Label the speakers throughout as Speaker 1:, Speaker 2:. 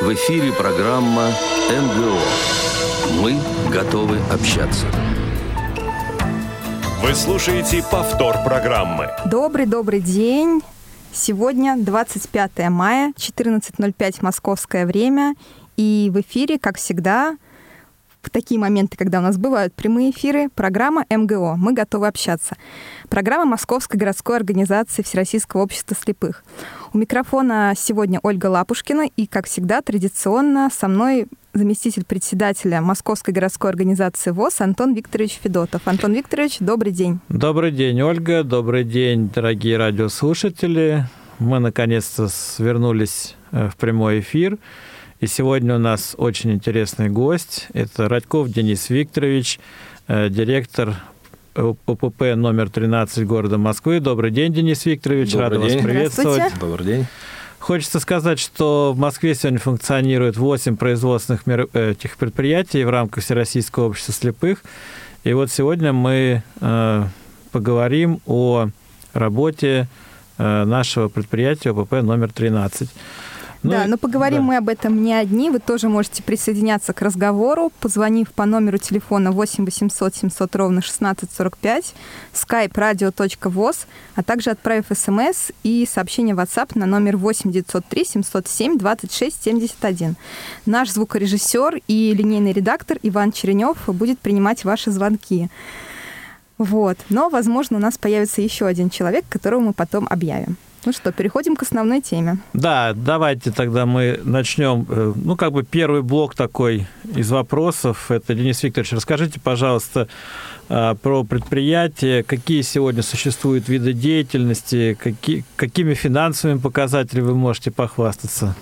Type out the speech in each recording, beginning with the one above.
Speaker 1: В эфире программа МГО. Мы готовы общаться.
Speaker 2: Вы слушаете повтор программы.
Speaker 3: Добрый-добрый день. Сегодня 25 мая, 14.05 московское время. И в эфире, как всегда, в такие моменты, когда у нас бывают прямые эфиры, программа МГО «Мы готовы общаться». Программа Московской городской организации Всероссийского общества слепых. У микрофона сегодня Ольга Лапушкина, и, как всегда, традиционно со мной заместитель председателя Московской городской организации ВОЗ Антон Викторович Федотов. Антон Викторович, добрый день.
Speaker 4: Добрый день, Ольга. Добрый день, дорогие радиослушатели. Мы наконец-то вернулись э, в прямой эфир. И сегодня у нас очень интересный гость. Это Радьков Денис Викторович, э, директор ОПП номер 13 города Москвы. Добрый день, Денис Викторович.
Speaker 5: Добрый
Speaker 4: Рада
Speaker 5: день.
Speaker 4: вас приветствовать.
Speaker 5: Добрый день.
Speaker 4: Хочется сказать, что в Москве сегодня функционирует 8 производственных мер... этих предприятий в рамках Всероссийского общества слепых. И вот сегодня мы э, поговорим о работе э, нашего предприятия ОПП номер 13. Ну
Speaker 3: да,
Speaker 4: и-
Speaker 3: но поговорим
Speaker 4: да.
Speaker 3: мы об этом не одни. Вы тоже можете присоединяться к разговору, позвонив по номеру телефона 8 800 700 ровно 1645, skype radio.voz, а также отправив смс и сообщение в WhatsApp на номер 8 903 707 26 71. Наш звукорежиссер и линейный редактор Иван Черенев будет принимать ваши звонки. Вот. Но, возможно, у нас появится еще один человек, которого мы потом объявим. Ну что, переходим к основной теме.
Speaker 4: Да, давайте тогда мы начнем. э, Ну, как бы первый блок такой из вопросов. Это, Денис Викторович, расскажите, пожалуйста, а, про предприятие, какие сегодня существуют виды деятельности, какие, какими финансовыми показателями вы можете похвастаться?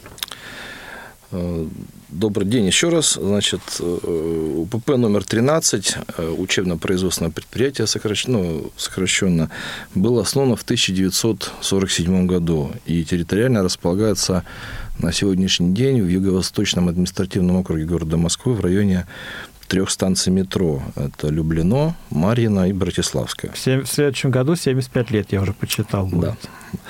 Speaker 5: Добрый день еще раз. Значит, э, УПП номер 13, э, учебно-производственное предприятие, сокращенно, ну, сокращенно, было основано в 1947 году и территориально располагается на сегодняшний день в Юго-Восточном административном округе города Москвы в районе трех станций метро. Это Люблино, Марьино и Братиславская.
Speaker 4: В следующем году 75 лет, я уже почитал. Будет.
Speaker 5: Да.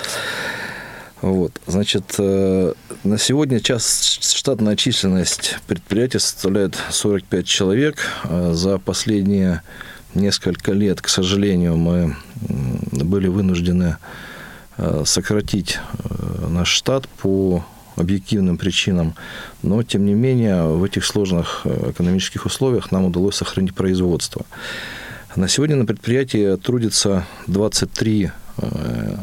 Speaker 5: Вот, значит, э, на сегодня час штатная численность предприятия составляет 45 человек. Э, За последние несколько лет, к сожалению, мы были вынуждены э, сократить наш штат по объективным причинам, но, тем не менее, в этих сложных экономических условиях нам удалось сохранить производство. На сегодня на предприятии трудится 23 э,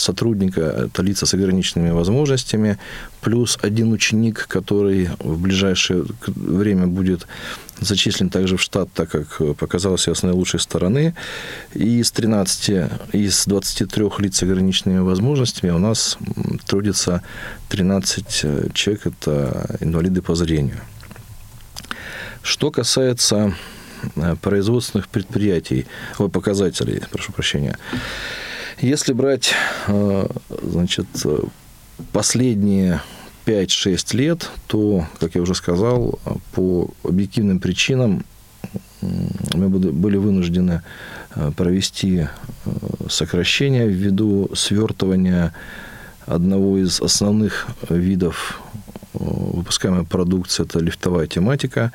Speaker 5: сотрудника, это лица с ограниченными возможностями, плюс один ученик, который в ближайшее время будет зачислен также в штат, так как показал себя с наилучшей стороны. И из 13, из 23 лиц с ограниченными возможностями у нас трудится 13 человек, это инвалиды по зрению. Что касается э, производственных предприятий, ой, показателей, прошу прощения. Если брать, э, значит, э, последние 5-6 лет, то, как я уже сказал, по объективным причинам мы были вынуждены э, провести сокращение ввиду свертывания одного из основных видов выпускаемой продукции, это лифтовая тематика.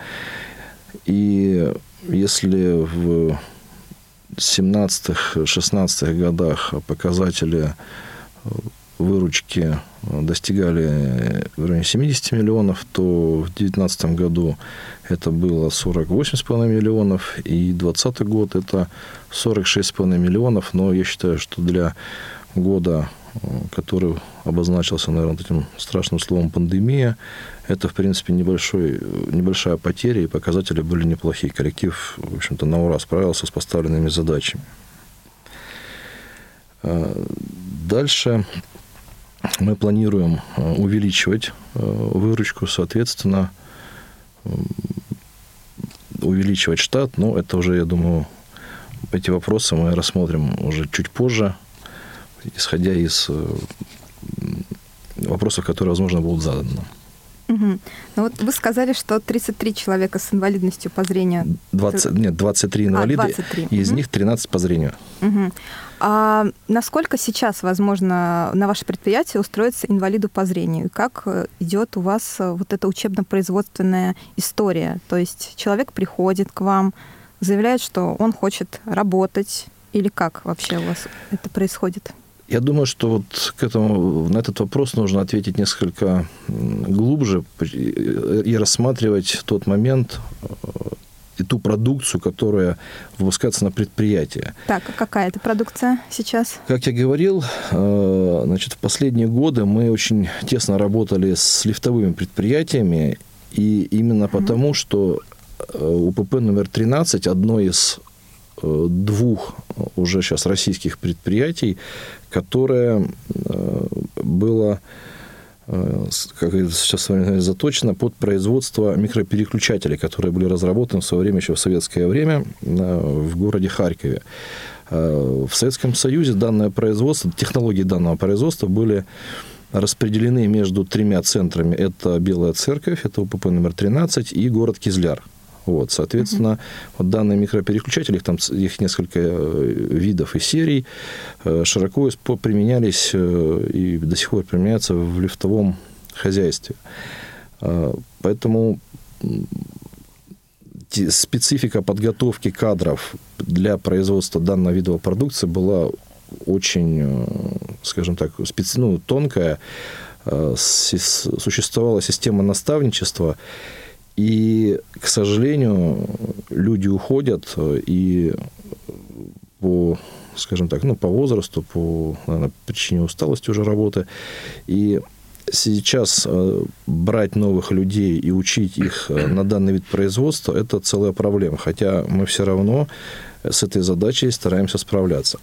Speaker 5: И если в 17-16 годах показатели выручки достигали в районе 70 миллионов, то в 2019 году это было 48,5 миллионов, и 2020 год это 46,5 миллионов, но я считаю, что для года, который обозначился, наверное, этим страшным словом пандемия, это, в принципе, небольшой, небольшая потеря, и показатели были неплохие. Коллектив, в общем-то, на ура справился с поставленными задачами. Э, Дальше мы планируем э, увеличивать э, выручку, соответственно, увеличивать штат, но это уже, я думаю, эти вопросы мы рассмотрим уже чуть позже, исходя из э, вопросов, которые, возможно, будут заданы.
Speaker 3: Угу. Ну вот вы сказали, что 33 человека с инвалидностью по зрению.
Speaker 5: 20, нет, 23 инвалида,
Speaker 3: а, 23.
Speaker 5: и из
Speaker 3: угу.
Speaker 5: них 13 по зрению.
Speaker 3: Угу. А насколько сейчас возможно на ваше предприятие устроиться инвалиду по зрению? Как э, идет у вас э, вот эта учебно-производственная история? То есть человек приходит к вам, заявляет, что он хочет работать, или как вообще у вас это происходит?
Speaker 5: Я думаю, что вот к этому, на этот вопрос нужно ответить несколько глубже и рассматривать тот момент э, и ту продукцию, которая выпускается на предприятии.
Speaker 3: Так, а какая это продукция сейчас?
Speaker 5: Как я говорил, э, значит, в последние годы мы очень тесно работали с лифтовыми предприятиями, и именно потому, что э, УПП номер 13 одно из двух уже сейчас российских предприятий, которое э, было э, как сейчас заточено под производство микропереключателей, которые были разработаны в свое время, еще в советское время, в городе Харькове. Э, в Советском Союзе данное производство, технологии данного производства были распределены между тремя центрами. Это Белая Церковь, это УПП номер 13 и город Кизляр. Вот, соответственно, uh-huh. вот данные микропереключатели, их там их несколько э, видов и серий, э, широко применялись э, и до сих пор применяются в лифтовом хозяйстве. Поэтому специфика подготовки кадров для производства данного вида продукции была очень, скажем так, специ... ну, тонкая. Существовала система наставничества, и, к сожалению, люди уходят, и по, скажем так, ну, по возрасту, по наверное, причине усталости уже работы. И сейчас э, брать новых людей и учить их э, на данный вид производства – это целая проблема. Хотя мы все равно с этой задачей стараемся справляться.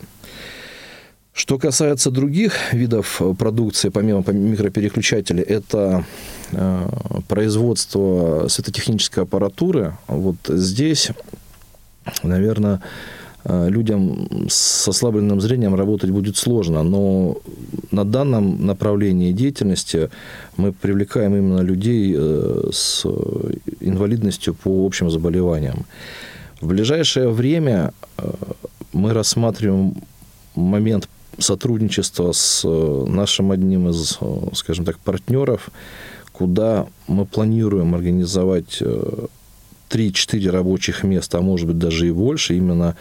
Speaker 5: Что касается других видов продукции, помимо микропереключателей, это э, производство светотехнической аппаратуры. Вот здесь, наверное, э, людям с ослабленным зрением работать будет сложно, но на данном направлении деятельности мы привлекаем именно людей э, с инвалидностью по общим заболеваниям. В ближайшее время мы рассматриваем момент сотрудничество с э, нашим одним из, э, скажем так, партнеров, куда мы планируем организовать 3-4 э, рабочих места, а может быть даже и больше, именно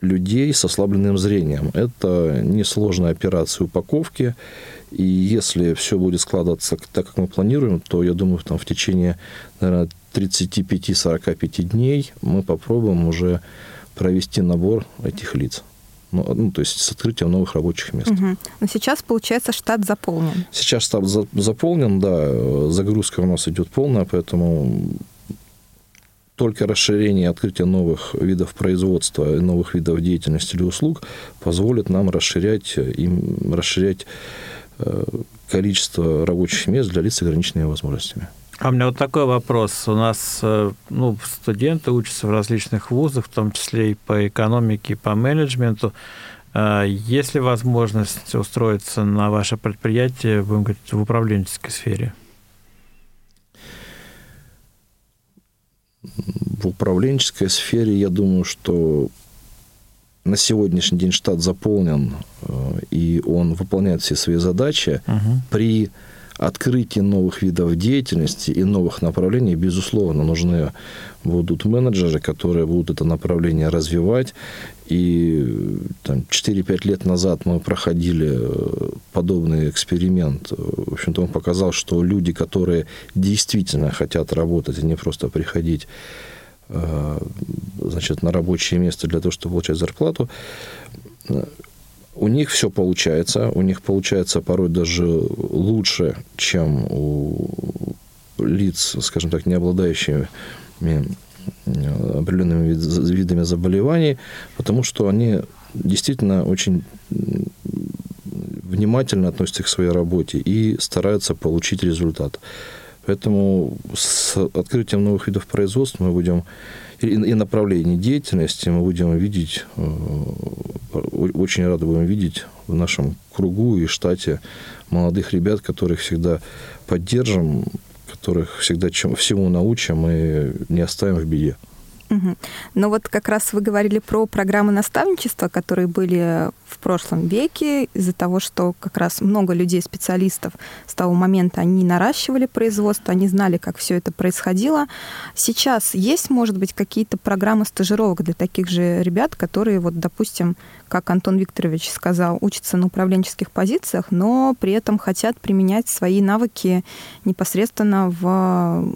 Speaker 5: людей с ослабленным зрением. Это несложная операция упаковки, и если все будет складываться так, как мы планируем, то, я думаю, там, в течение, наверное, 35-45 дней мы попробуем уже провести набор этих лиц ну, ну, то есть с открытием новых рабочих мест. Угу.
Speaker 3: Но сейчас, получается, штат заполнен.
Speaker 5: Сейчас штат за, заполнен, да, загрузка у нас идет полная, поэтому только расширение и открытие новых видов производства, новых видов деятельности или услуг позволит нам расширять, им, расширять э, количество рабочих мест для лиц с ограниченными возможностями.
Speaker 4: А у меня вот такой вопрос. У нас э, ну, студенты учатся в различных вузах, в том числе и по экономике, и по менеджменту. А есть ли возможность устроиться на ваше предприятие, будем говорить, в управленческой сфере?
Speaker 5: В управленческой сфере, я думаю, что на сегодняшний день штат заполнен, э, и он выполняет все свои задачи угу. при открытии новых видов деятельности и новых направлений, безусловно, нужны будут менеджеры, которые будут это направление развивать. И там, 4-5 лет назад мы проходили э, подобный эксперимент. В общем-то, он показал, что люди, которые действительно хотят работать, а не просто приходить э, значит, на рабочее место для того, чтобы получать зарплату, у них все получается, у них получается порой даже лучше, чем у лиц, скажем так, не обладающими определенными видами заболеваний, потому что они действительно очень внимательно относятся к своей работе и стараются получить результат. Поэтому с открытием новых видов производства мы будем и направлений деятельности мы будем видеть, э, очень рады будем видеть в нашем кругу и штате молодых ребят, которых всегда поддержим, которых всегда чем, всему научим и не оставим в беде.
Speaker 3: Угу. Но вот как раз вы говорили про программы наставничества, которые были в прошлом веке, из-за того, что как раз много людей, специалистов с того момента, они наращивали производство, они знали, как все это происходило. Сейчас есть, может быть, какие-то программы стажировок для таких же ребят, которые, вот, допустим, как Антон Викторович сказал, учатся на управленческих позициях, но при этом хотят применять свои навыки непосредственно в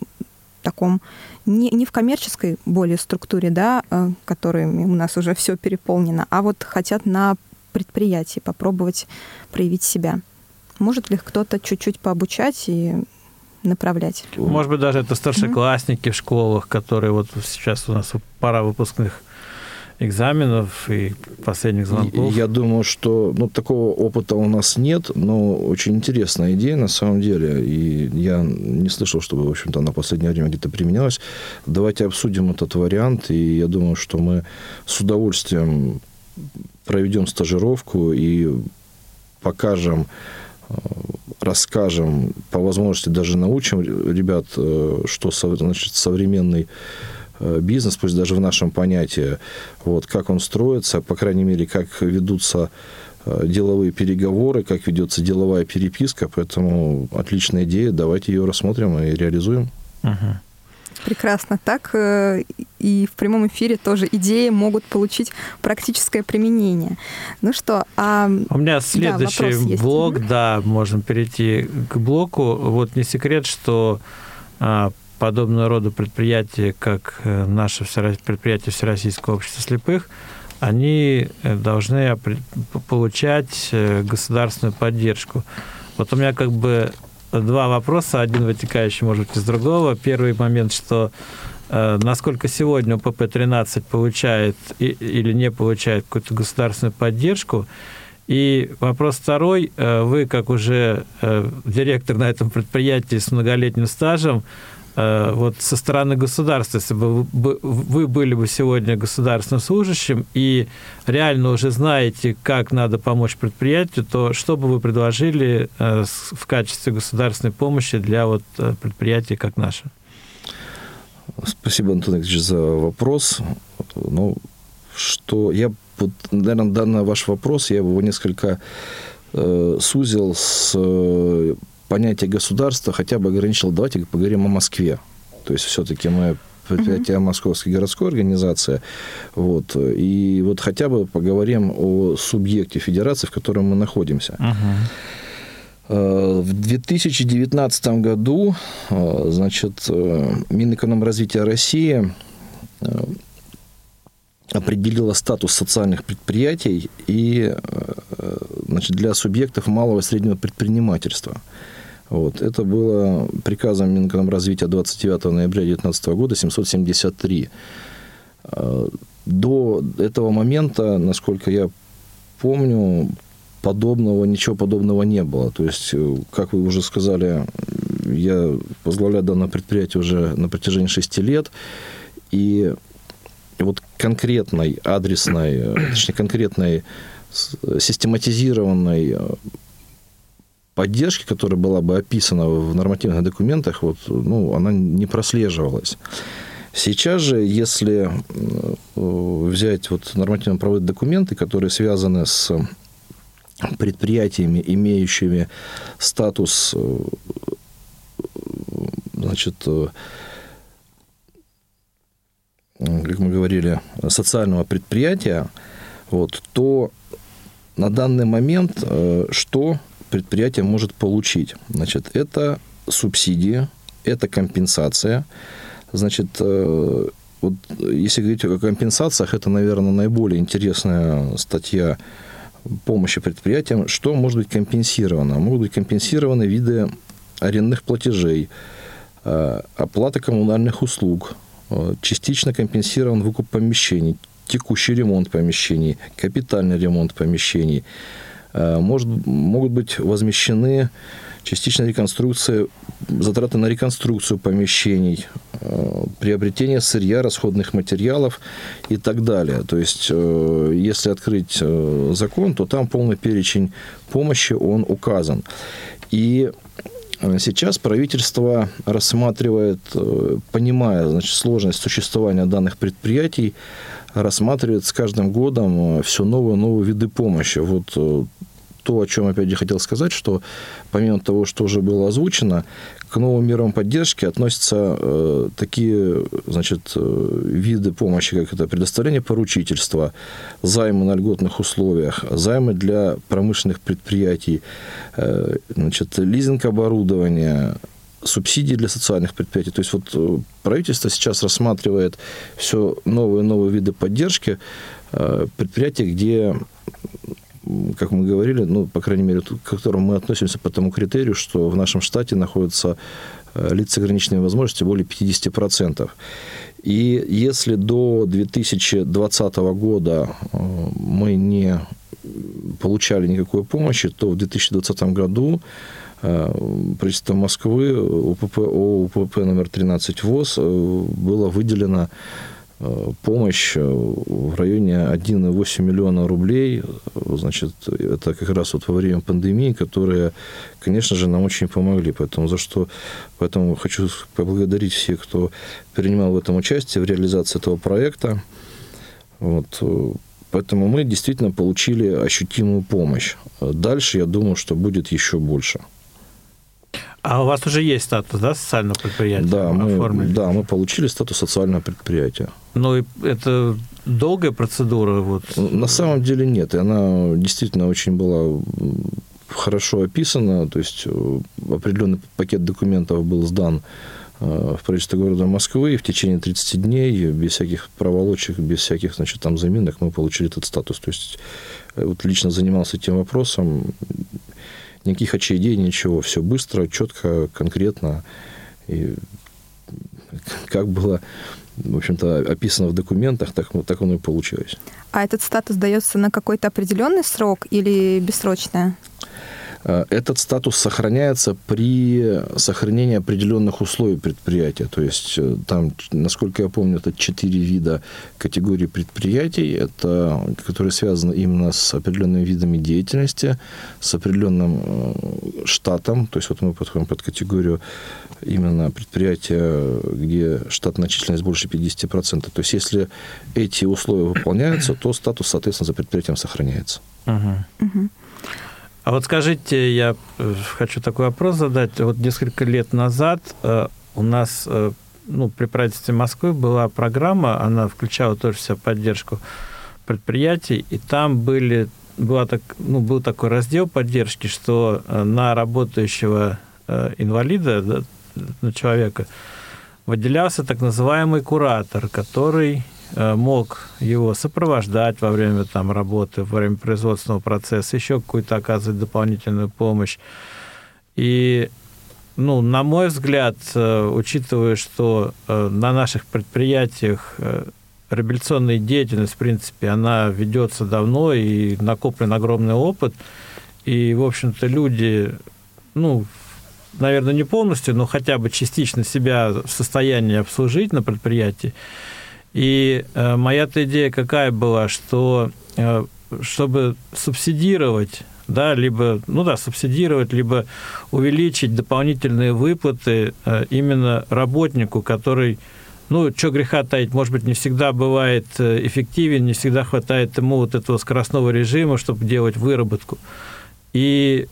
Speaker 3: таком не, не в коммерческой более структуре, да, э, которыми у нас уже все переполнено, а вот хотят на предприятии попробовать проявить себя. Может ли кто-то чуть-чуть пообучать и направлять?
Speaker 4: Может быть, даже это старшеклассники mm-hmm. в школах, которые вот сейчас у нас пора выпускных экзаменов и последних звонков?
Speaker 5: Я думаю, что ну, такого опыта у нас нет, но очень интересная идея на самом деле. И я не слышал, чтобы, в общем-то, на последнее время где-то применялась. Давайте обсудим этот вариант, и я думаю, что мы с удовольствием проведем стажировку и покажем э, расскажем, по возможности даже научим ребят, э, что значит современный бизнес, пусть даже в нашем понятии, вот, как он строится, по крайней мере, как ведутся э, деловые переговоры, как ведется деловая переписка, поэтому отличная идея, давайте ее рассмотрим и реализуем.
Speaker 3: Угу. Прекрасно. Так э, и в прямом эфире тоже идеи могут получить практическое применение. Ну что, а...
Speaker 4: У меня следующий да, блок, да, можем перейти к блоку. Вот не секрет, что а, подобного рода предприятия, как э, наше предприятие Всероссийского общества слепых, они э, должны получать э, государственную поддержку. Вот у меня как бы два вопроса, один вытекающий, может быть, из другого. Первый момент, что насколько сегодня УПП-13 получает или не получает какую-то государственную поддержку, и вопрос второй. Вы, как уже директор на этом предприятии с многолетним стажем, вот со стороны государства, если бы вы были бы сегодня государственным служащим и реально уже знаете, как надо помочь предприятию, то что бы вы предложили э, в качестве государственной помощи для вот э, предприятий, как наше?
Speaker 5: Спасибо, Антон Ильич, за вопрос. Ну, что я, наверное, данный ваш вопрос, я его несколько э, сузил с понятие государства хотя бы ограничил, давайте поговорим о Москве. То есть все-таки мы предприятие uh-huh. Московской городской организации. Вот. И вот хотя бы поговорим о субъекте федерации, в котором мы находимся. Uh-huh. В 2019 году э, значит, э, Минэкономразвития России определила статус социальных предприятий и значит, для субъектов малого и среднего предпринимательства. Вот. Это было приказом Минэкономразвития 29 ноября 2019 года 773. А, до этого момента, насколько я помню, подобного, ничего подобного не было. То есть, э, как вы уже сказали, я возглавляю данное предприятие уже на протяжении шести лет, и вот конкретной, адресной, э, точнее, конкретной систематизированной э, поддержки, которая была бы описана в нормативных документах, вот, ну, она не прослеживалась. Сейчас же, если э, взять вот нормативно-правовые документы, которые связаны с предприятиями, имеющими статус э, значит, э, как мы говорили, социального предприятия, вот, то на данный момент что предприятие может получить. Значит, это субсидия, это компенсация. Значит, э, вот если говорить о компенсациях, это, наверное, наиболее интересная статья помощи предприятиям. Что может быть компенсировано? Могут быть компенсированы виды арендных платежей, э, оплата коммунальных услуг, э, частично компенсирован выкуп помещений, текущий ремонт помещений, капитальный ремонт помещений – может, могут быть возмещены частичная реконструкция, затраты на реконструкцию помещений, э, приобретение сырья, расходных материалов и так далее. То есть, э, если открыть закон, то там полный перечень помощи, он указан. И Сейчас правительство рассматривает, э, понимая значит, сложность существования данных предприятий, рассматривает с каждым годом все новые новые виды помощи. Вот то, о чем опять я хотел сказать, что помимо того, что уже было озвучено, к новым мерам поддержки относятся э, такие значит, э, виды помощи, как это предоставление поручительства, займы на льготных условиях, займы для промышленных предприятий, э, значит, лизинг оборудования, субсидии для социальных предприятий. То есть вот э, правительство сейчас рассматривает все новые и новые виды поддержки э, предприятий, где как мы говорили, ну, по крайней мере, к которому мы относимся по тому критерию, что в нашем штате находятся э, лица с ограниченными возможностями более 50%. И если до 2020 года э, мы не получали никакой помощи, то в 2020 году э, правительство Москвы УПП, ОУПП номер 13 ВОЗ было выделено помощь э, в районе 1,8 миллиона рублей. Значит, это как раз вот во время пандемии, которые, конечно же, нам очень помогли. Поэтому за что поэтому хочу поблагодарить всех, кто принимал в этом участие, в реализации этого проекта. Вот. Э, поэтому мы действительно получили ощутимую помощь. Дальше, я думаю, что будет еще больше.
Speaker 4: А у вас уже есть статус, да, социального предприятия?
Speaker 5: Да, мы, да, мы получили статус социального предприятия.
Speaker 4: Ну, это долгая процедура? Вот.
Speaker 5: На самом деле нет. И она действительно очень была хорошо описана. То есть э, определенный пакет документов был сдан э, в правительство города Москвы, и в течение 30 дней, без всяких проволочек, без всяких, значит, там заминок, мы получили этот статус. То есть э, вот лично занимался этим вопросом, никаких очередей, ничего. Все быстро, четко, конкретно. И как было, в общем-то, описано в документах, так, так оно и получилось.
Speaker 3: А этот статус дается на какой-то определенный срок или бессрочное?
Speaker 5: Э, этот статус сохраняется при сохранении определенных условий предприятия. То есть э, там, насколько я помню, это четыре вида категорий предприятий, это, которые связаны именно с определенными видами деятельности, с определенным э, штатом. То есть вот мы подходим под категорию именно предприятия, где штатная численность больше 50%. То есть если эти условия выполняются, то статус, соответственно, за предприятием сохраняется. Uh-huh.
Speaker 3: Uh-huh.
Speaker 4: А вот скажите, я э, хочу такой вопрос задать. Вот несколько лет назад э, у нас э, ну, при правительстве Москвы была программа, она включала тоже вся поддержку предприятий, и там были, была так, ну, был такой раздел поддержки, что на работающего инвалида, да, на человека, выделялся так называемый куратор, который мог его сопровождать во время там, работы, во время производственного процесса, еще какую-то оказывать дополнительную помощь. И, ну, на мой взгляд, э, учитывая, что э, на наших предприятиях реабилитационная деятельность, в принципе, она ведется давно и накоплен огромный опыт, и, в общем-то, люди, ну, наверное, не полностью, но хотя бы частично себя в состоянии обслужить на предприятии, и э, моя-то идея какая была, что э, чтобы субсидировать да, либо, ну да, субсидировать, либо увеличить дополнительные выплаты э, именно работнику, который, ну, что греха таить, может быть, не всегда бывает эффективен, не всегда хватает ему вот этого скоростного режима, чтобы делать выработку. И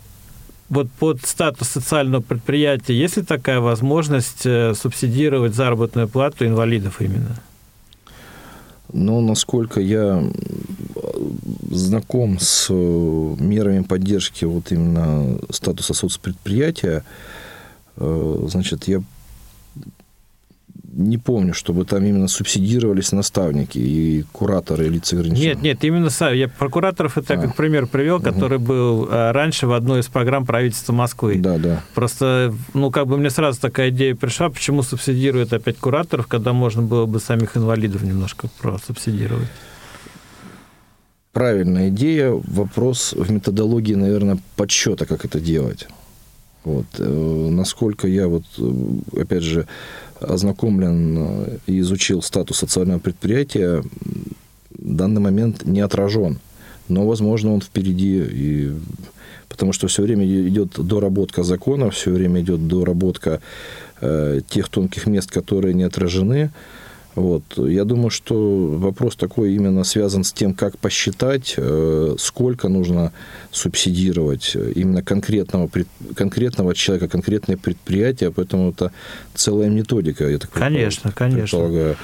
Speaker 4: вот под статус социального предприятия есть ли такая возможность субсидировать заработную плату инвалидов именно?
Speaker 5: Но насколько я знаком с э, мерами поддержки вот именно статуса соцпредприятия, э, значит, я не помню, чтобы там именно субсидировались наставники и кураторы и лица ограничения.
Speaker 4: Нет, нет, именно я про кураторов это а. как пример привел, который угу. был а, раньше в одной из программ правительства Москвы.
Speaker 5: Да, да.
Speaker 4: Просто, ну, как бы мне сразу такая идея пришла, почему субсидируют опять кураторов, когда можно было бы самих инвалидов немножко просубсидировать.
Speaker 5: Правильная идея. Вопрос в методологии, наверное, подсчета, как это делать. Вот. Э, насколько я вот, э, опять же, ознакомлен э, и изучил статус социального предприятия, данный момент не отражен. но, возможно, он впереди, и... потому что все время идет доработка закона, все время идет доработка э, тех тонких мест, которые не отражены. Вот. Я думаю, что вопрос такой именно связан с тем, как посчитать, э, сколько нужно субсидировать именно конкретного, конкретного человека, конкретное предприятие, поэтому это целая методика, я так
Speaker 4: Конечно, конечно.
Speaker 5: предполагаю.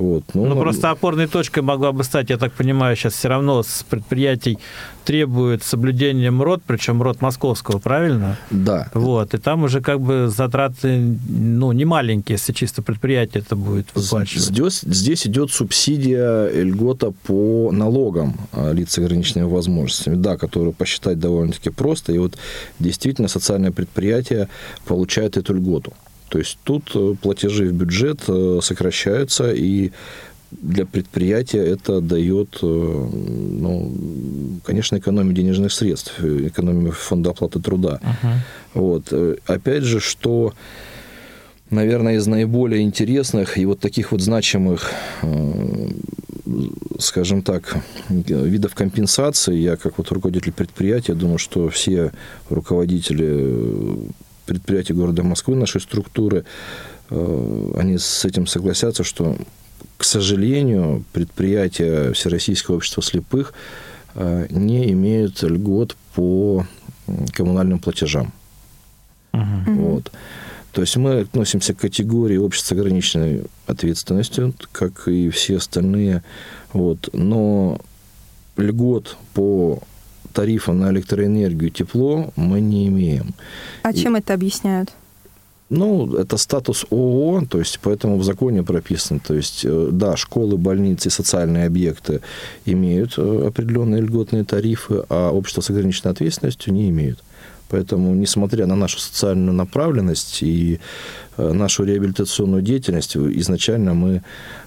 Speaker 4: Вот. Ну, ну, просто опорной точкой могла бы стать, я так понимаю, сейчас все равно с предприятий требует соблюдения МРОД, причем МРОД московского, правильно?
Speaker 5: Да.
Speaker 4: Вот, и там уже как бы затраты, ну, не маленькие, если чисто предприятие это будет выплачивать.
Speaker 5: Здесь, здесь идет субсидия льгота по налогам а, лиц с ограниченными возможностями, да, которую посчитать довольно-таки просто, и вот действительно социальное предприятие получает эту льготу. То есть тут э, платежи в бюджет э, сокращаются, и для предприятия это дает, э, ну, конечно, экономию денежных средств, экономию фонда оплаты труда. Uh-huh. Вот. Опять же, что, наверное, из наиболее интересных и вот таких вот значимых скажем так, видов компенсации, я как вот руководитель предприятия думаю, что все руководители предприятий города Москвы, нашей структуры, э, они с этим согласятся, что, к сожалению, предприятия Всероссийского общества слепых э, не имеют льгот по коммунальным платежам. Uh-huh. Вот. То есть мы относимся к категории общества с ограниченной ответственностью, как и все остальные. Вот. Но льгот по тарифа на электроэнергию, тепло мы не имеем.
Speaker 3: А чем это объясняют?
Speaker 5: Ну, это статус ООО, то есть поэтому в законе прописано. То есть, э, да, школы, больницы, социальные объекты имеют э, определенные льготные тарифы, а общество с ограниченной ответственностью не имеют. Поэтому, несмотря на нашу социальную направленность и э, нашу реабилитационную деятельность, изначально мы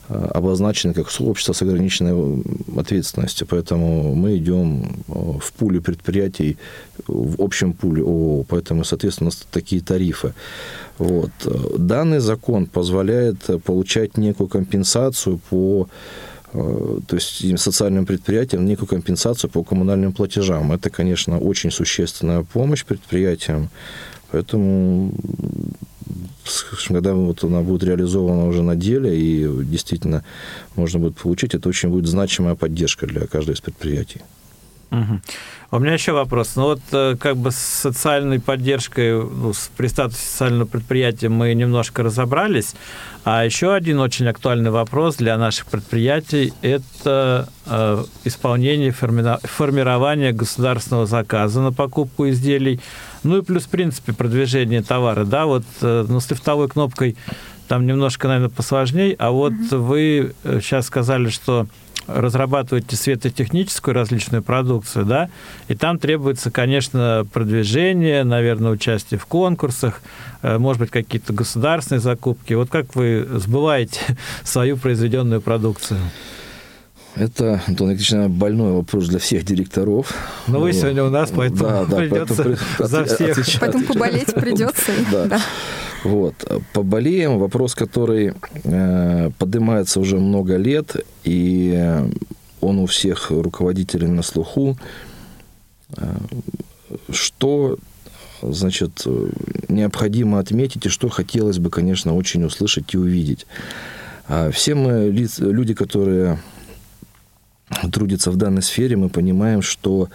Speaker 5: э, обозначены как сообщество с ограниченной ответственностью. Поэтому мы идем э, в пуле предприятий, в общем пуле ООО. Поэтому, соответственно, у нас такие тарифы. Вот. Данный закон позволяет получать некую компенсацию по то есть социальным предприятиям некую компенсацию по коммунальным платежам. Это, конечно, очень существенная помощь предприятиям, поэтому когда вот она будет реализована уже на деле и действительно можно будет получить, это очень будет значимая поддержка для каждого из предприятий.
Speaker 4: Угу. У меня еще вопрос. Ну вот э, как бы с социальной поддержкой, ну, при статусе социального предприятия мы немножко разобрались. А еще один очень актуальный вопрос для наших предприятий – это э, исполнение, формирование государственного заказа на покупку изделий, ну и плюс, в принципе, продвижение товара. Да, вот э, ну, с лифтовой кнопкой там немножко, наверное, посложнее, а вот mm-hmm. вы сейчас сказали, что разрабатываете светотехническую различную продукцию, да, и там требуется, конечно, продвижение, наверное, участие в конкурсах, э, может быть, какие-то государственные закупки. Вот как вы сбываете свою произведенную продукцию?
Speaker 5: Это, Антон Ильич, больной вопрос для всех директоров.
Speaker 4: Но вы сегодня у нас, поэтому да, да, придется поэтому, за всех.
Speaker 3: Отвечать. Поэтому поболеть придется. Да. да.
Speaker 5: Вот. Поболеем. Вопрос, который э, поднимается уже много лет, и он у всех руководителей на слуху. Э, что значит, необходимо отметить, и что хотелось бы, конечно, очень услышать и увидеть. А все мы люди, которые трудятся в данной сфере, мы понимаем, что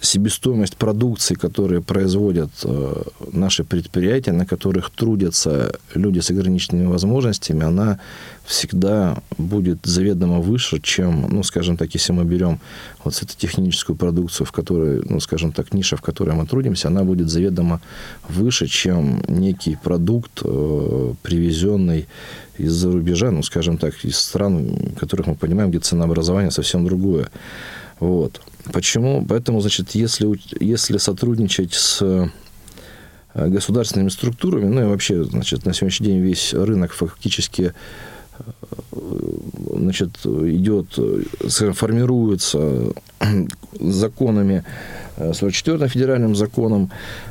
Speaker 5: себестоимость продукции, которые производят э, наши предприятия, на которых трудятся люди с ограниченными возможностями, она всегда будет заведомо выше, чем, ну, скажем так, если мы берем вот эту техническую продукцию, в которой, ну, скажем так, ниша, в которой мы трудимся, она будет заведомо выше, чем некий продукт, э, привезенный из-за рубежа, ну, скажем так, из стран, которых мы понимаем, где ценообразование совсем другое. Вот. Почему? Поэтому, значит, если, если сотрудничать с э, государственными структурами, ну и вообще, значит, на сегодняшний день весь рынок фактически э, значит, идет, формируется законами, 44-м федеральным законом,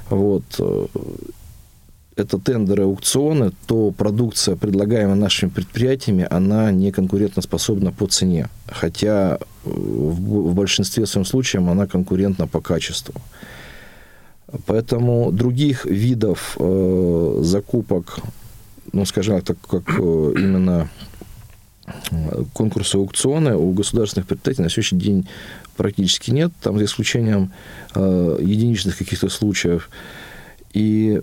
Speaker 5: вот, это тендеры, аукционы, то продукция, предлагаемая нашими предприятиями, она не конкурентоспособна по цене. Хотя в большинстве своем случаев она конкурентна по качеству. Поэтому других видов э, закупок, ну, скажем так, как э, именно конкурсы аукционы у государственных предприятий на сегодняшний день практически нет, там за исключением э, единичных каких-то случаев. И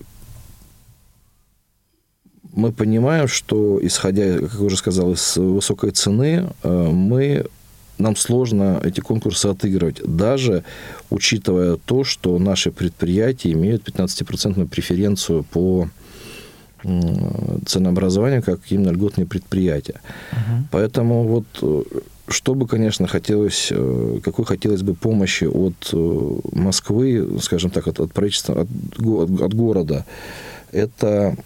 Speaker 5: мы понимаем, что, исходя, как я уже сказал, из высокой цены, э, мы нам сложно эти конкурсы отыгрывать, даже учитывая то, что наши предприятия имеют 15% преференцию по ценообразованию, как именно льготные предприятия. Uh-huh. Поэтому вот э, что бы, конечно, хотелось, э, какой хотелось бы помощи от Москвы, скажем так, от, от правительства, от, от города, это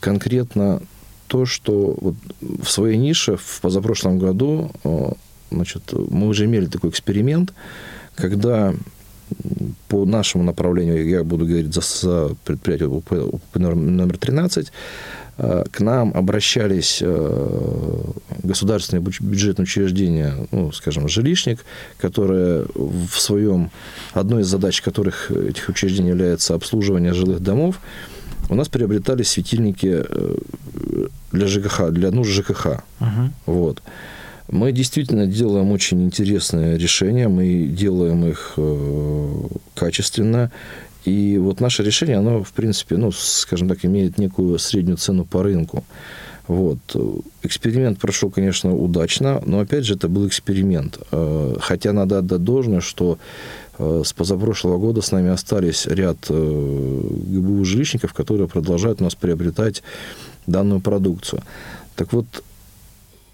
Speaker 5: конкретно то, что вот в своей нише в позапрошлом году а, значит, мы уже имели такой эксперимент, когда по нашему направлению, я буду говорить за, за предприятие номер 13, а, к нам обращались государственные бюджетные учреждения, ну, скажем, жилищник, которые в своем, одной из задач которых этих учреждений является обслуживание жилых домов, у нас приобретались светильники э, для ЖКХ, для нужд ЖКХ. Uh-huh. Вот. Мы действительно делаем очень интересные решения, мы делаем их э, качественно. И вот наше решение, оно, в принципе, ну, скажем так, имеет некую среднюю цену по рынку. Вот. Эксперимент прошел, конечно, удачно, но, опять же, это был эксперимент. Э, хотя надо отдать должное, что Э, с позапрошлого года с нами остались ряд э, ГБУ жилищников, которые продолжают у нас приобретать данную продукцию. Так вот,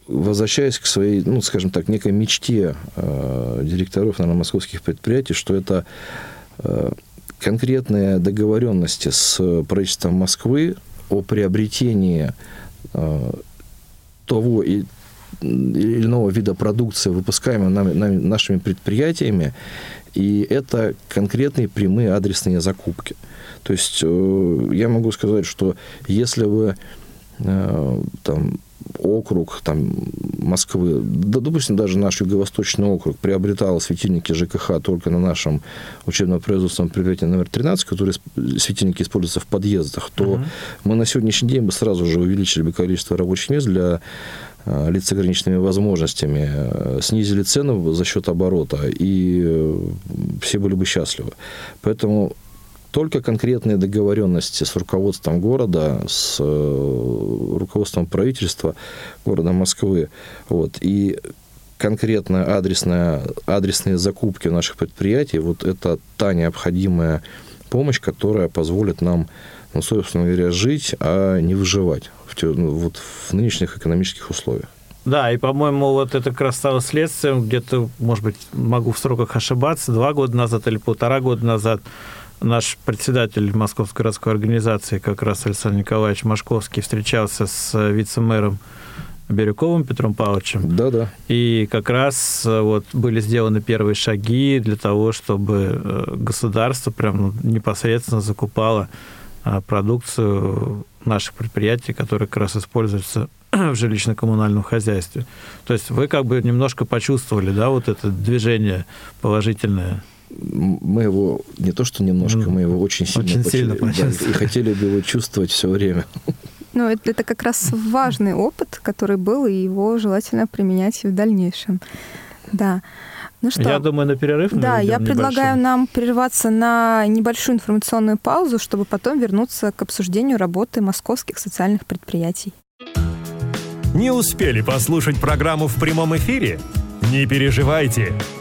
Speaker 5: возвращаясь к своей, ну, скажем так, некой мечте директоров, наверное, московских предприятий, что это конкретные договоренности с правительством Москвы о приобретении того и или иного вида продукции, выпускаемой нами, нами, нашими предприятиями, и это конкретные прямые адресные закупки. То есть э, я могу сказать, что если вы э, там, округ там, Москвы, да, допустим, даже наш юго-восточный округ приобретал светильники ЖКХ только на нашем учебно-производственном предприятии номер 13, которые светильники используются в подъездах, то uh-huh. мы на сегодняшний день бы сразу же увеличили бы количество рабочих мест для Э, лиц с ограниченными возможностями, э, снизили цену за счет оборота, и э, все были бы счастливы. Поэтому только конкретные договоренности с руководством города, с руководством правительства города Москвы, вот, и конкретно адресная, адресные закупки наших предприятий, вот это та необходимая помощь, которая позволит нам, ну, собственно говоря, жить, а не выживать в, ну, вот в нынешних экономических условиях.
Speaker 4: Да, и, по-моему, вот это как раз стало следствием, где-то, может быть, могу в сроках ошибаться, два года назад или полтора года назад наш председатель Московской городской организации, как раз Александр Николаевич Машковский, встречался с вице-мэром Бирюковым Петром Павловичем.
Speaker 5: Да, да.
Speaker 4: И как раз э, вот были сделаны первые шаги для того, чтобы э, государство прям ну, непосредственно закупало э, продукцию наших предприятий, которые как раз используются в жилищно-коммунальном хозяйстве. То есть вы как бы немножко почувствовали, да, вот это движение положительное?
Speaker 5: Мы его не то что немножко, ну, мы его очень сильно,
Speaker 4: очень сильно почувствовали.
Speaker 5: Да, и хотели бы его чувствовать все время.
Speaker 3: Ну, это, это как раз важный опыт, который был, и его желательно применять и в дальнейшем. Да.
Speaker 4: Ну что? Я думаю, на перерыв.
Speaker 3: Да, я предлагаю небольшой. нам прерваться на небольшую информационную паузу, чтобы потом вернуться к обсуждению работы московских социальных предприятий.
Speaker 2: Не успели послушать программу в прямом эфире? Не переживайте.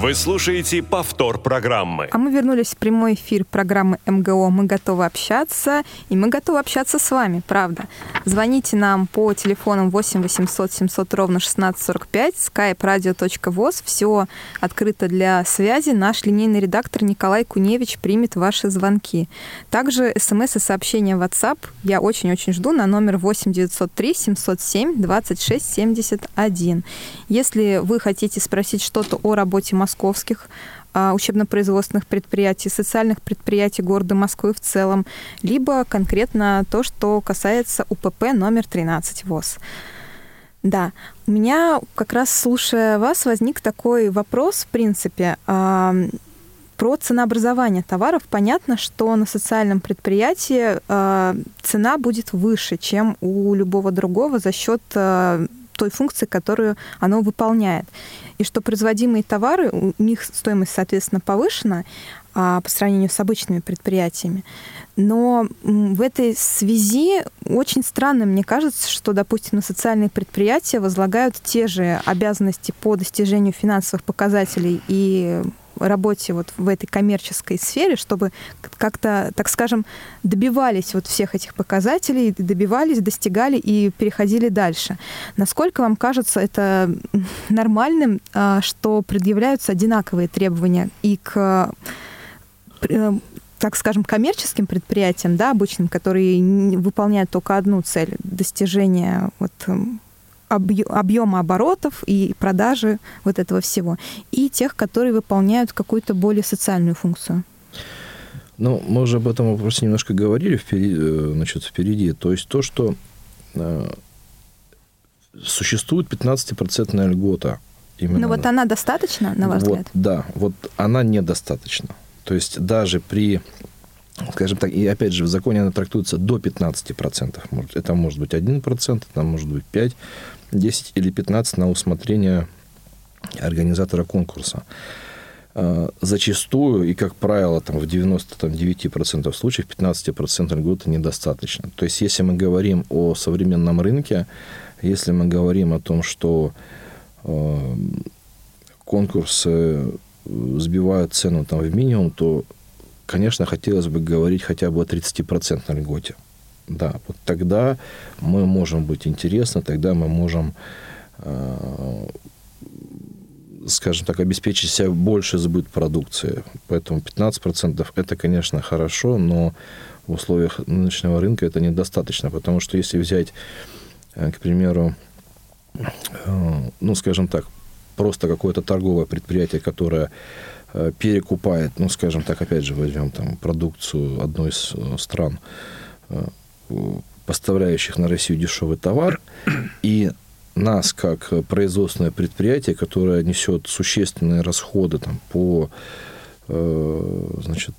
Speaker 2: Вы слушаете повтор программы.
Speaker 3: А мы вернулись в прямой эфир программы МГО «Мы готовы общаться», и мы готовы общаться с вами, правда. Звоните нам по телефонам 8 800 700 ровно 1645, skype radio.voz. Все открыто для связи. Наш линейный редактор Николай Куневич примет ваши звонки. Также смс и сообщения WhatsApp я очень-очень жду на номер 8 903 707 26 71. Если вы хотите спросить что-то о работе Москвы, московских а, учебно-производственных предприятий, социальных предприятий города Москвы в целом, либо конкретно то, что касается УПП номер 13 ВОЗ. Да, у меня как раз слушая вас возник такой вопрос, в принципе, а, про ценообразование товаров. Понятно, что на социальном предприятии а, цена будет выше, чем у любого другого за счет той функции, которую оно выполняет. И что производимые товары, у них стоимость, соответственно, повышена а, по сравнению с обычными предприятиями. Но в этой связи очень странно, мне кажется, что, допустим, на социальные предприятия возлагают те же обязанности по достижению финансовых показателей и работе вот в этой коммерческой сфере, чтобы как-то, так скажем, добивались вот всех этих показателей, добивались, достигали и переходили дальше. Насколько вам кажется это нормальным, а, что предъявляются одинаковые требования и к э, так скажем, коммерческим предприятиям, да, обычным, которые выполняют только одну цель — достижение вот объема оборотов и продажи вот этого всего, и тех, которые выполняют какую-то более социальную функцию.
Speaker 5: Ну, мы уже об этом вопросе немножко говорили впереди, э, значит, впереди. То есть то, что э, существует 15% льгота.
Speaker 3: Именно Но вот она достаточно, на ваш
Speaker 5: вот,
Speaker 3: взгляд?
Speaker 5: Да, вот она недостаточна. То есть даже при скажем так, и опять же, в законе она трактуется до 15%. Это может быть 1%, это может быть 5%, 10 или 15 на усмотрение организатора конкурса. А, зачастую и, как правило, там, в 99% случаев 15% льготы недостаточно. То есть, если мы говорим о современном рынке, если мы говорим о том, что э, конкурсы сбивают цену там, в минимум, то, конечно, хотелось бы говорить хотя бы о 30% льготе. Да, вот тогда мы можем быть интересны, тогда мы можем, э, скажем так, обеспечить себе больше сбыт продукции. Поэтому 15% это, конечно, хорошо, но в условиях нынешнего рынка это недостаточно, потому что если взять, э, к примеру, э, ну, скажем так, просто какое-то торговое предприятие, которое перекупает, ну, скажем так, опять же, возьмем там продукцию одной из стран, поставляющих на Россию дешевый товар, и нас, как производственное предприятие, которое несет существенные расходы там, по э, значит,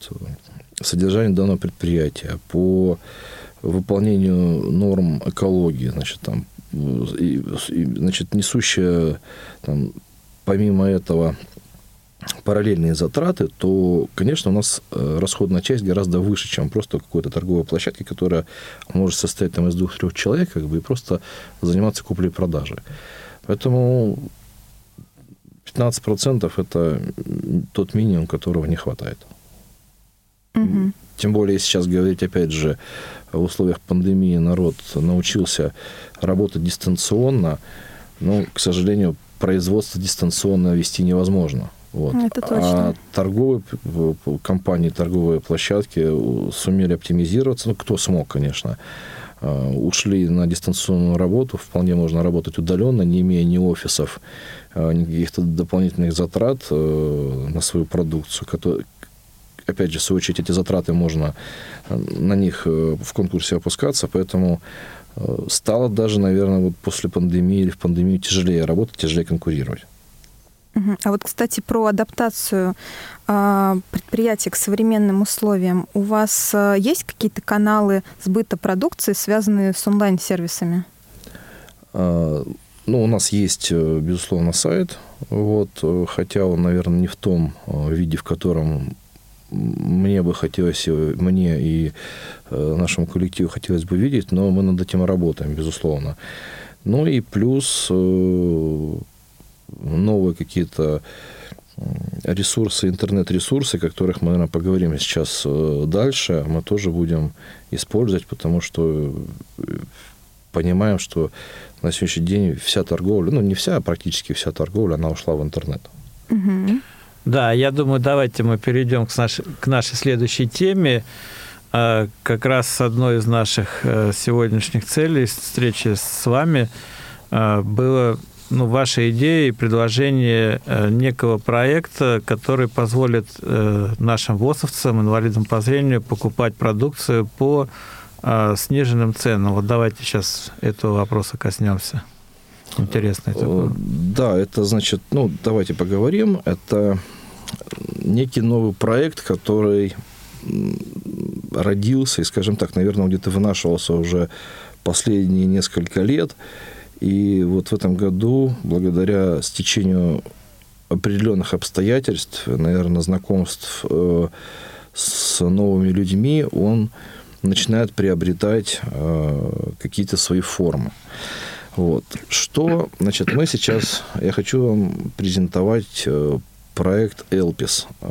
Speaker 5: содержанию данного предприятия, по выполнению норм экологии, значит, там, и, значит, несущая там, помимо этого параллельные затраты, то, конечно, у нас э, расходная часть гораздо выше, чем просто какой-то торговой площадки, которая может состоять там из двух-трех человек, как бы, и просто заниматься куплей-продажей. Поэтому 15% это тот минимум, которого не хватает. Угу. Тем более, сейчас говорить, опять же, в условиях пандемии народ научился работать дистанционно, но, к сожалению, производство дистанционно вести невозможно. Вот.
Speaker 3: Это точно.
Speaker 5: А торговые компании, торговые площадки сумели оптимизироваться, ну, кто смог, конечно, а, ушли на дистанционную работу, вполне можно работать удаленно, не имея ни офисов, а, ни каких-то дополнительных затрат э, на свою продукцию, которые, опять же, в свою очередь, эти затраты можно э, на них э, в конкурсе опускаться, поэтому стало даже, наверное, вот после пандемии или в пандемию тяжелее работать, тяжелее конкурировать.
Speaker 3: А вот, кстати, про адаптацию а, предприятий к современным условиям. У вас а, есть какие-то каналы сбыта продукции, связанные с онлайн-сервисами?
Speaker 5: А, ну, у нас есть, э, безусловно, сайт, вот, э, хотя он, наверное, не в том э, виде, в котором мне бы хотелось, мне и нашему коллективу хотелось бы видеть, но мы над этим работаем, безусловно. Ну и плюс новые какие-то ресурсы, интернет-ресурсы, о которых мы, наверное, поговорим сейчас э, дальше, мы тоже будем использовать, потому что э, понимаем, что на сегодняшний день вся торговля, ну не вся, а практически вся торговля, она ушла в интернет.
Speaker 3: Мгм.
Speaker 4: Да, я думаю, давайте мы перейдем к, наш- к нашей следующей теме. А, Как раз одной из наших э, сегодняшних целей встречи с вами было ну, ваша идея и предложение э, некого проекта, который позволит э, нашим ВОСовцам, инвалидам по зрению, покупать продукцию по а, сниженным ценам. Вот давайте сейчас этого вопроса коснемся. Интересный такой.
Speaker 5: Э, Да, это значит, ну, давайте поговорим. Это некий новый проект, который родился и, скажем так, наверное, где-то вынашивался уже последние несколько лет. И вот в этом году, благодаря стечению определенных обстоятельств, наверное, знакомств э, с новыми людьми, он начинает приобретать э, какие-то свои формы. Вот. Что, значит, мы сейчас, я хочу вам презентовать э, проект Elpis. Э,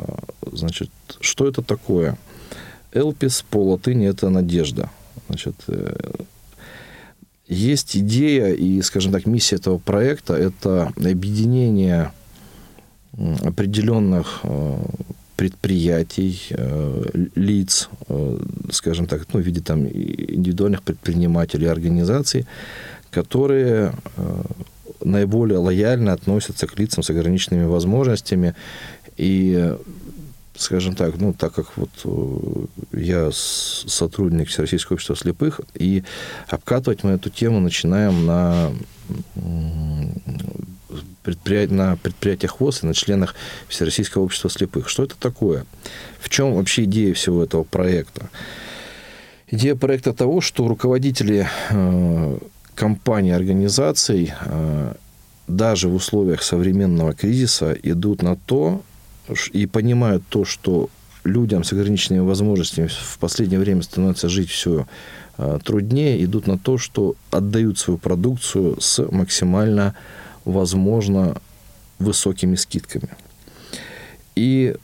Speaker 5: Значит, что это такое? Elpis по латыни это надежда. Значит, э, есть идея и, скажем так, миссия этого проекта – это объединение определенных э, предприятий, э, лиц, э, скажем так, ну, в виде там индивидуальных предпринимателей, организаций, которые наиболее лояльно относятся к лицам с ограниченными возможностями. И скажем так, ну, так как вот э, я сотрудник Всероссийского общества слепых, и обкатывать мы эту тему начинаем на, предприятиях, на предприятиях ВОЗ и на членах Всероссийского общества слепых. Что это такое? В чем вообще идея всего этого проекта? Идея проекта того, что руководители э, компаний, организаций э, даже в условиях современного кризиса идут на то и понимают то, что людям с ограниченными возможностями в последнее время становится жить все э, труднее, идут на то, что отдают свою продукцию с максимально возможно высокими скидками. И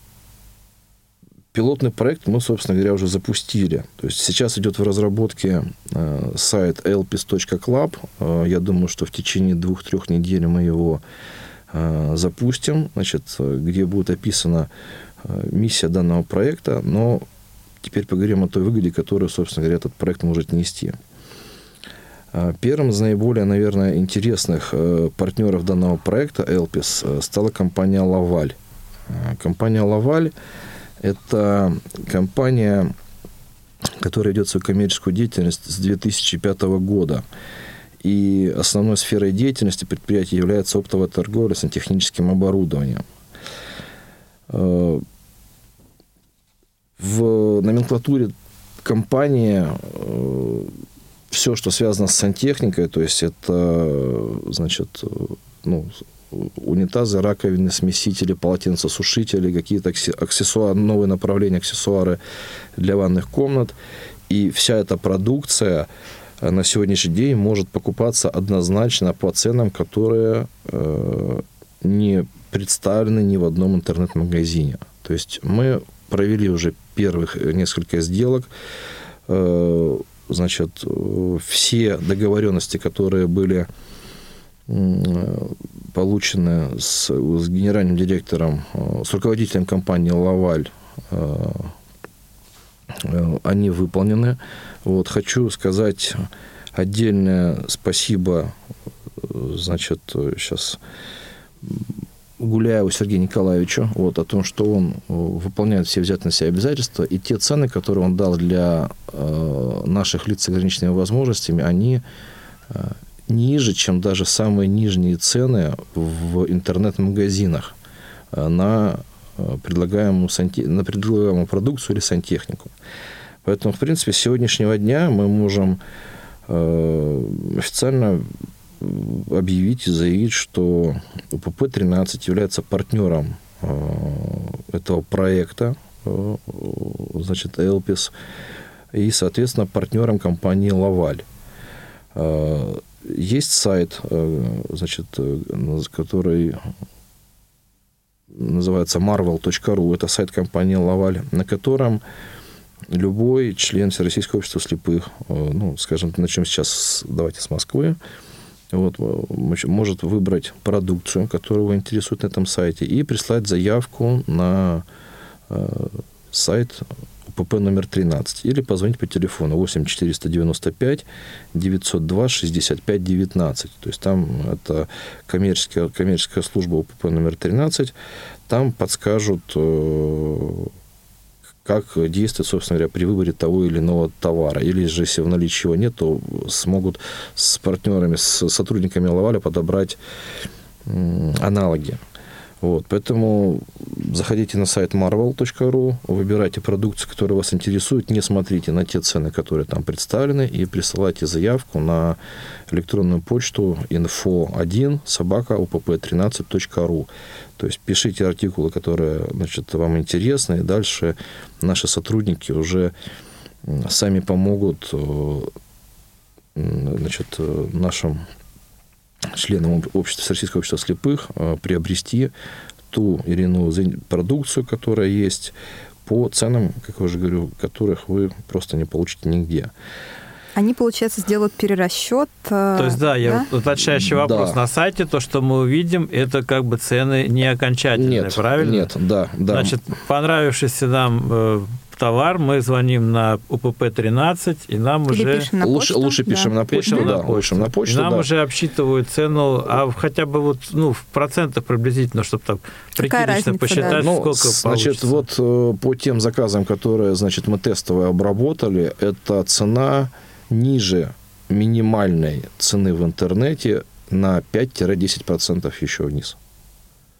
Speaker 5: пилотный проект мы, собственно говоря, уже запустили. То есть сейчас идет в разработке э, сайт elpis.club. Э, я думаю, что в течение двух-трех недель мы его запустим, значит, э, где будет описана э, миссия данного проекта, но теперь поговорим о той выгоде, которую, собственно говоря, этот проект может нести. А, Первым из наиболее, наверное, интересных э, партнеров данного проекта Elpis э, стала компания Лаваль. Э, Компания Лаваль – это компания, которая ведет свою коммерческую деятельность с 2005 года. И основной сферой деятельности предприятия является оптовая торговля сантехническим оборудованием. Э, В номенклатуре компании э, все, что связано с сантехникой, то есть это, значит, э, ну, унитазы, раковины, смесители, полотенцесушители, какие-то аксе- аксессуары, новые направления, аксессуары для ванных комнат. И вся эта продукция на сегодняшний день может покупаться однозначно по ценам, которые э, не представлены ни в одном интернет-магазине. То есть мы провели уже первых э, несколько сделок. Э, Значит, э, все договоренности, которые были получены с, с генеральным директором, э, с руководителем компании «Лаваль», э, э, они выполнены. Вот, хочу сказать отдельное спасибо, э, значит, сейчас Гуляеву Сергею Николаевичу вот, о том, что он э, выполняет все взятые на себя обязательства, и те цены, которые он дал для э, наших лиц с ограниченными возможностями, они э, ниже, чем даже самые нижние цены в интернет-магазинах э, на, э, предлагаемую санте... на предлагаемую продукцию или сантехнику. Поэтому, в принципе, с сегодняшнего дня мы можем э, официально объявить и заявить, что УПП-13 является партнером э, этого проекта, э, значит, Элпис, и, соответственно, партнером компании «Лаваль». Э, Есть сайт, э, значит, э, который называется marvel.ru, это сайт компании «Лаваль», на котором любой член Всероссийского общества слепых, э, ну, скажем, начнем сейчас, давайте с Москвы, вот, может выбрать продукцию, которая его интересует на этом сайте, и прислать заявку на сайт УПП номер 13 или позвонить по телефону 8 495 902 65 19. То есть там это коммерческая, коммерческая служба УПП номер 13. Там подскажут, э, как действовать, собственно говоря, при выборе того или иного товара. Или же, если в наличии его нет, то смогут с партнерами, с сотрудниками Лаваля подобрать аналоги. Вот, поэтому заходите на сайт marvel.ru, выбирайте продукцию, которая вас интересует, не смотрите на те цены, которые там представлены, и присылайте заявку на электронную почту info1 собака upp13.ru. То есть пишите артикулы, которые значит, вам интересны, и дальше наши сотрудники уже сами помогут э, значит, э, нашим членам общества, Российского общества слепых э, приобрести ту или иную продукцию, которая есть, по ценам, как я уже говорю, которых вы просто не получите нигде.
Speaker 3: Они, получается, сделают перерасчет.
Speaker 4: Э, То есть, да, да? я уточняющий вопрос. Да. На сайте то, что мы увидим, это как бы цены не окончательные,
Speaker 5: нет,
Speaker 4: правильно?
Speaker 5: Нет, да, да.
Speaker 4: Значит, понравившийся нам э, товар, мы звоним на УПП-13, и нам
Speaker 3: Или
Speaker 4: уже...
Speaker 3: Пишем на
Speaker 5: лучше,
Speaker 3: почту,
Speaker 5: лучше пишем да. на почту,
Speaker 4: пишем
Speaker 5: да,
Speaker 4: на почту.
Speaker 5: на почту,
Speaker 4: и нам
Speaker 5: да.
Speaker 4: уже обсчитывают цену, а хотя бы вот, ну, в процентах приблизительно, чтобы так прикидочно посчитать,
Speaker 5: да?
Speaker 4: сколько
Speaker 5: ну, Значит,
Speaker 4: получится.
Speaker 5: вот э, по тем заказам, которые, значит, мы тестовые обработали, это цена ниже минимальной цены в интернете на 5-10% еще вниз.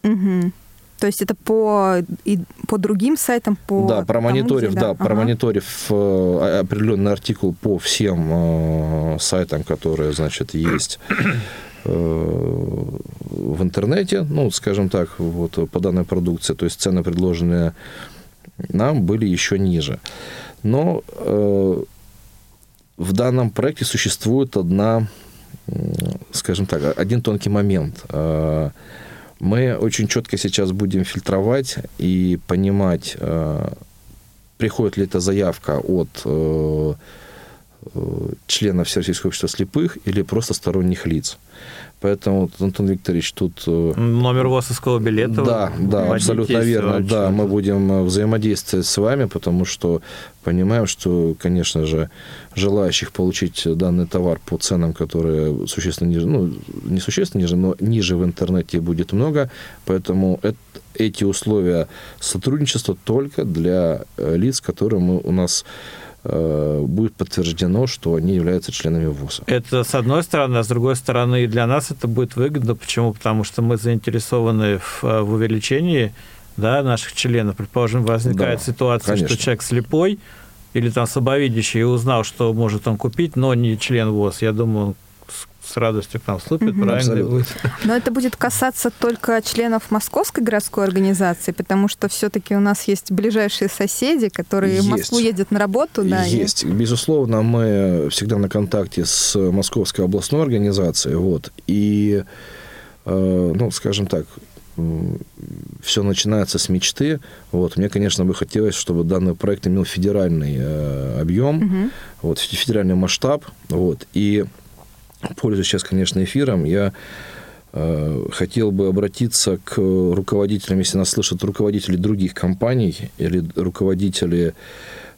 Speaker 3: Угу. То есть это по, и по другим сайтам, по
Speaker 5: Да, промониторив,
Speaker 3: тому,
Speaker 5: да,
Speaker 3: ага.
Speaker 5: промониторив э, определенный артикул по всем э, сайтам, которые, значит, есть э, в интернете, ну, скажем так, вот по данной продукции, то есть цены, предложенные нам, были еще ниже. Но э, в данном проекте существует одна, скажем так, один тонкий момент. Э, мы очень четко сейчас будем фильтровать и понимать, э, приходит ли эта заявка от э, членов Всероссийского общества слепых или просто сторонних лиц. Поэтому, Антон Викторович, тут...
Speaker 4: Номер ВОСовского билета.
Speaker 5: Да, да, абсолютно верно. Да, мы будем взаимодействовать с вами, потому что понимаем, что, конечно же, желающих получить данный товар по ценам, которые существенно ниже, ну, не существенно ниже, но ниже в интернете будет много, поэтому это, эти условия сотрудничества только для лиц, которые мы, у нас будет подтверждено, что они являются членами ВУЗа.
Speaker 4: Это с одной стороны, а с другой стороны и для нас это будет выгодно. Почему? Потому что мы заинтересованы в, в увеличении да, наших членов. Предположим, возникает да, ситуация, конечно. что человек слепой или там слабовидящий и узнал, что может он купить, но не член ВОЗ. Я думаю, он с радостью к нам вступит, угу. правильно Абсолютно. будет.
Speaker 3: Но это будет касаться только членов Московской городской организации, потому что все-таки у нас есть ближайшие соседи, которые есть. в Москву ездят на работу. Да,
Speaker 5: есть. И... Безусловно, мы всегда на контакте с Московской областной организацией. Вот, и, э, ну, скажем так, все начинается с мечты. Вот. Мне, конечно, бы хотелось, чтобы данный проект имел федеральный э, объем, угу. вот, федеральный масштаб. Вот. И пользуясь сейчас, конечно, эфиром, я э, хотел бы обратиться к руководителям, если нас слышат руководители других компаний или руководители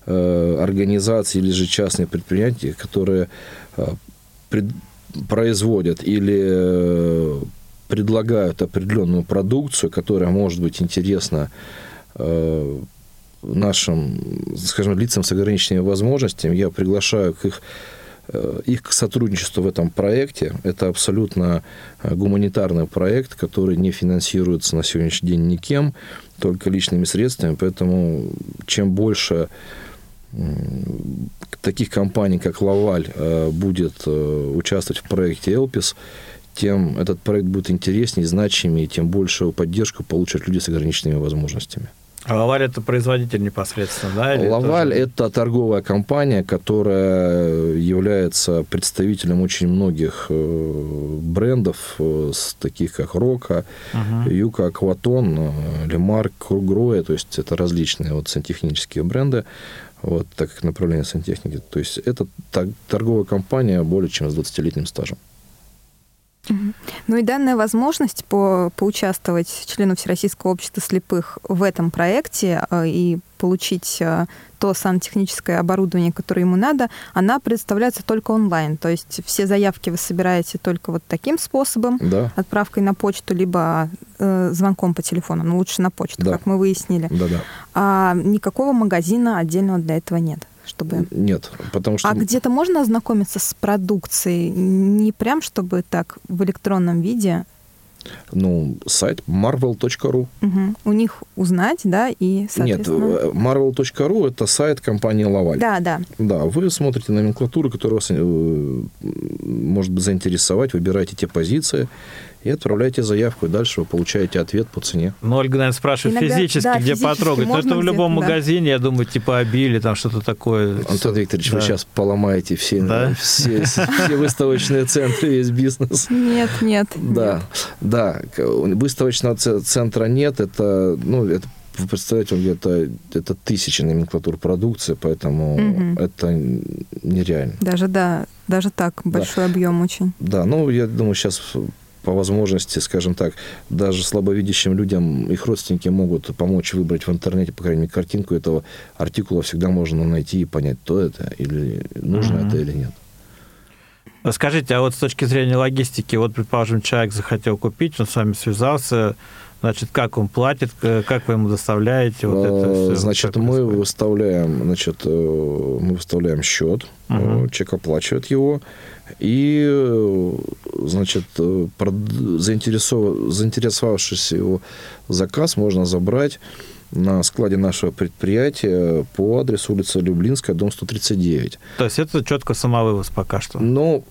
Speaker 5: э, организаций или же частных предприятий, которые э, производят или предлагают определенную продукцию, которая может быть интересна э, нашим, скажем, лицам с ограниченными возможностями. Я приглашаю к их их к сотрудничеству в этом проекте. Это абсолютно гуманитарный проект, который не финансируется на сегодняшний день никем, только личными средствами. Поэтому чем больше таких компаний, как Лаваль, будет участвовать в проекте Элпис, тем этот проект будет интереснее, значимее, тем большую поддержку получат люди с ограниченными возможностями.
Speaker 4: А Лаваль это производитель непосредственно, да? или
Speaker 5: Лаваль
Speaker 4: тоже?
Speaker 5: это торговая компания, которая является представителем очень многих э, брендов, э, таких как Рока. Юка Акватон, э, Лемарк, Кругроя, то есть это различные вот сантехнические бренды, вот, так как направление сантехники. То есть это торговая компания более чем с 20-летним стажем.
Speaker 3: Ну и данная возможность по, поучаствовать члену Всероссийского общества слепых в этом проекте э, и получить э, то сантехническое оборудование, которое ему надо, она предоставляется только онлайн. То есть все заявки вы собираете только вот таким способом,
Speaker 5: Да,
Speaker 3: отправкой на почту, либо э, звонком по телефону. Ну, лучше на почту,
Speaker 5: Да.
Speaker 3: как мы выяснили.
Speaker 5: да, да.
Speaker 3: А никакого магазина отдельного для этого нет. Чтобы...
Speaker 5: Нет, потому что...
Speaker 3: А где-то можно ознакомиться с продукцией? Не прям, чтобы так в электронном виде,
Speaker 5: Ну, сайт marvel.ru.
Speaker 3: Мгм. у них узнать, да, и,
Speaker 5: Нет,
Speaker 3: соответственно...
Speaker 5: э, marvel.ru это сайт компании Лаваль.
Speaker 3: Да, да.
Speaker 5: Да, вы смотрите номенклатуру, которая вас э, может заинтересовать, выбираете те позиции и отправляете заявку, и дальше вы получаете ответ по цене.
Speaker 4: Ну, Ольга, наверное, спрашивает
Speaker 3: Иногда,
Speaker 4: физически,
Speaker 3: да,
Speaker 4: где
Speaker 3: физически
Speaker 4: потрогать. Но это в любом
Speaker 3: да.
Speaker 4: магазине, я думаю, типа обили, там что-то такое.
Speaker 5: Антон Викторович,
Speaker 4: Да.
Speaker 5: вы сейчас поломаете все,
Speaker 4: Да?
Speaker 5: все, все выставочные центры, весь бизнес.
Speaker 3: Нет, нет.
Speaker 5: Да, да. Выставочного центра нет. Это, ну, это вы представляете, он где-то это тысячи номенклатур продукции, поэтому
Speaker 3: Мгм.
Speaker 5: это нереально.
Speaker 3: Даже, да, даже так, большой объем очень.
Speaker 5: Да, ну, я думаю, сейчас по возможности, скажем так, даже слабовидящим людям их родственники могут помочь выбрать в интернете, по крайней мере, картинку этого артикула всегда можно найти и понять, то это или нужно
Speaker 4: Мгм.
Speaker 5: это или нет.
Speaker 4: Скажите, а вот с точки зрения логистики, вот, предположим, человек захотел купить, он с вами связался, значит, как он платит, к- как вы ему доставляете вот это
Speaker 5: Э,
Speaker 4: всё?
Speaker 5: Значит, мы
Speaker 4: происходит?
Speaker 5: выставляем, значит, э, мы выставляем счет, э, человек оплачивает его, и, э, значит, э, прод- заинтересов- заинтересовавшись его заказ можно забрать на складе нашего предприятия по адресу улица Люблинская, дом 139.
Speaker 4: То есть это четко самовывоз пока что.
Speaker 5: Но